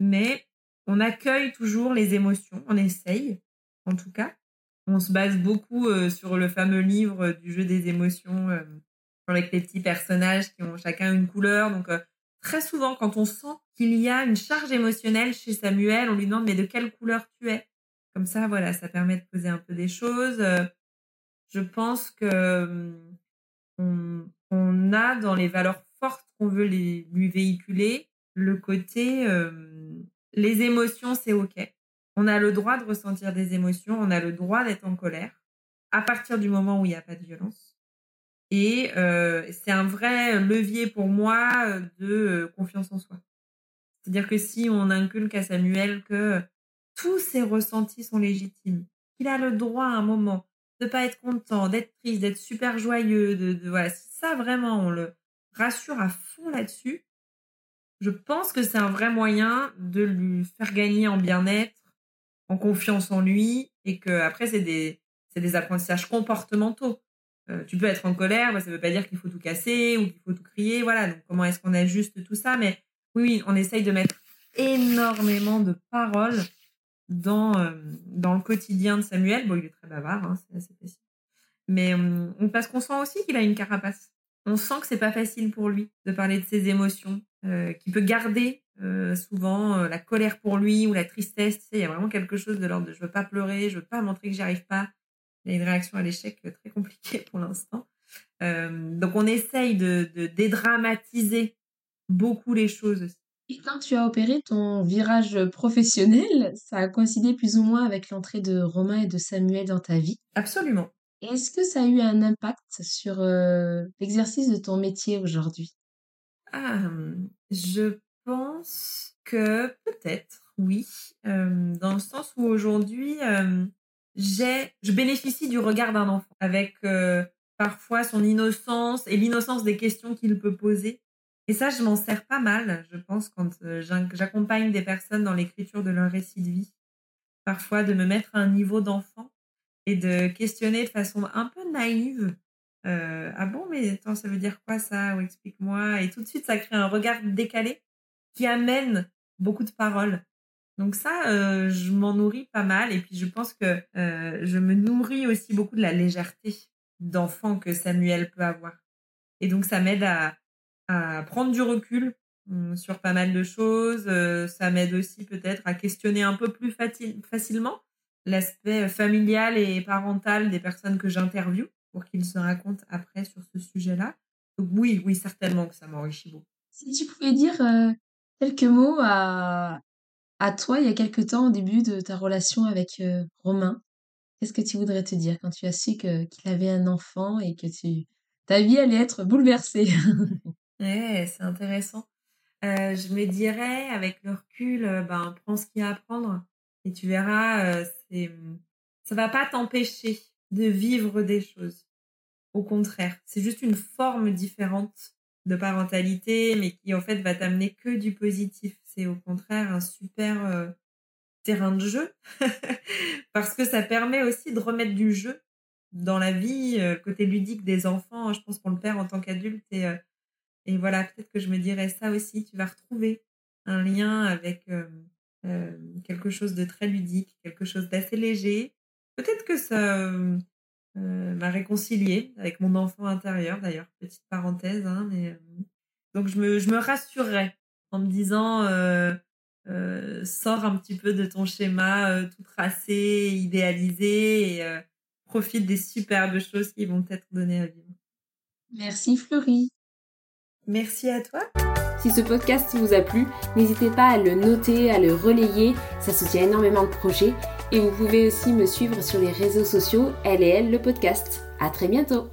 Mais on accueille toujours les émotions, on essaye, en tout cas. On se base beaucoup euh, sur le fameux livre du jeu des émotions avec les petits personnages qui ont chacun une couleur. Donc, très souvent, quand on sent qu'il y a une charge émotionnelle chez Samuel, on lui demande mais de quelle couleur tu es? Comme ça, voilà, ça permet de poser un peu des choses. Euh, je pense que on, a dans les valeurs fortes qu'on veut les, lui véhiculer le côté les émotions, c'est ok. On a le droit de ressentir des émotions, on a le droit d'être en colère à partir du moment où il n'y a pas de violence. Et euh, c'est un vrai levier pour moi de euh, confiance en soi. C'est-à-dire que si on inculque à Samuel que tous ses ressentis sont légitimes. Il a le droit à un moment de pas être content, d'être triste, d'être super joyeux, de. Si ça vraiment on le rassure à fond là-dessus, je pense que c'est un vrai moyen de lui faire gagner en bien-être, en confiance en lui, et que après c'est des c'est des apprentissages comportementaux. Euh, tu peux être en colère, mais ça veut pas dire qu'il faut tout casser ou qu'il faut tout crier, voilà. Donc comment est-ce qu'on ajuste tout ça? Mais oui, on essaye de mettre énormément de paroles dans, euh, dans le quotidien de Samuel. Bon, il est très bavard, hein, c'est assez facile. Mais euh, parce qu'on sent aussi qu'il a une carapace. On sent que c'est pas facile pour lui de parler de ses émotions, euh, qu'il peut garder euh, souvent euh, la colère pour lui ou la tristesse. Il y a vraiment quelque chose de l'ordre de je veux pas pleurer, je veux pas montrer que j'y arrive pas. Il y a une réaction à l'échec très compliquée pour l'instant. donc on essaye de, de dédramatiser beaucoup les choses aussi. Et quand tu as opéré ton virage professionnel, ça a coïncidé plus ou moins avec l'entrée de Romain et de Samuel dans ta vie. Absolument. Est-ce que ça a eu un impact sur euh, l'exercice de ton métier aujourd'hui? Ah, Je pense que peut-être, oui. Euh, dans le sens où aujourd'hui, euh, j'ai, je bénéficie du regard d'un enfant avec parfois son innocence et l'innocence des questions qu'il peut poser et ça, je m'en sers pas mal, je pense, quand euh, j'accompagne des personnes dans l'écriture de leur récit de vie. Parfois, de me mettre à un niveau d'enfant et de questionner de façon un peu naïve. Euh, ah bon, mais attends, ça veut dire quoi ça? Ou explique-moi. Et tout de suite, ça crée un regard décalé qui amène beaucoup de paroles. Donc ça, euh, je m'en nourris pas mal. Et puis, je pense que je me nourris aussi beaucoup de la légèreté d'enfant que Samuel peut avoir. Et donc, ça m'aide à, à prendre du recul hum, sur pas mal de choses. Euh, ça m'aide aussi peut-être à questionner un peu plus facilement l'aspect familial et parental des personnes que j'interviewe pour qu'ils se racontent après sur ce sujet-là. Donc oui, oui, certainement que ça m'enrichit beaucoup. Si tu pouvais dire euh, quelques mots à, à toi il y a quelques temps au début de ta relation avec euh, Romain, qu'est-ce que tu voudrais te dire quand tu as su qu'il avait un enfant et que tu, ta vie allait être bouleversée? Ouais, c'est intéressant. Euh, je me dirais, avec le recul, euh, ben, prends ce qu'il y a à prendre et tu verras, euh, mmh, ça va pas t'empêcher de vivre des choses. Au contraire, c'est juste une forme différente de parentalité, mais qui en fait va t'amener que du positif. C'est au contraire un super terrain de jeu parce que ça permet aussi de remettre du jeu dans la vie, côté ludique des enfants. Je pense qu'on le perd en tant qu'adulte et et voilà, peut-être que je me dirais ça aussi. Tu vas retrouver un lien avec quelque chose de très ludique, quelque chose d'assez léger. Peut-être que ça m'a réconcilié avec mon enfant intérieur, d'ailleurs, petite parenthèse. Hein, Donc je me, je me rassurerais en me disant euh, euh, sors un petit peu de ton schéma euh, tout tracé, idéalisé et profite des superbes choses qui vont t'être données à vivre. Merci Florie. Merci à toi. Si ce podcast vous a plu, n'hésitez pas à le noter, à le relayer, ça soutient énormément le projet. Et vous pouvez aussi me suivre sur les réseaux sociaux, elle et le podcast. À très bientôt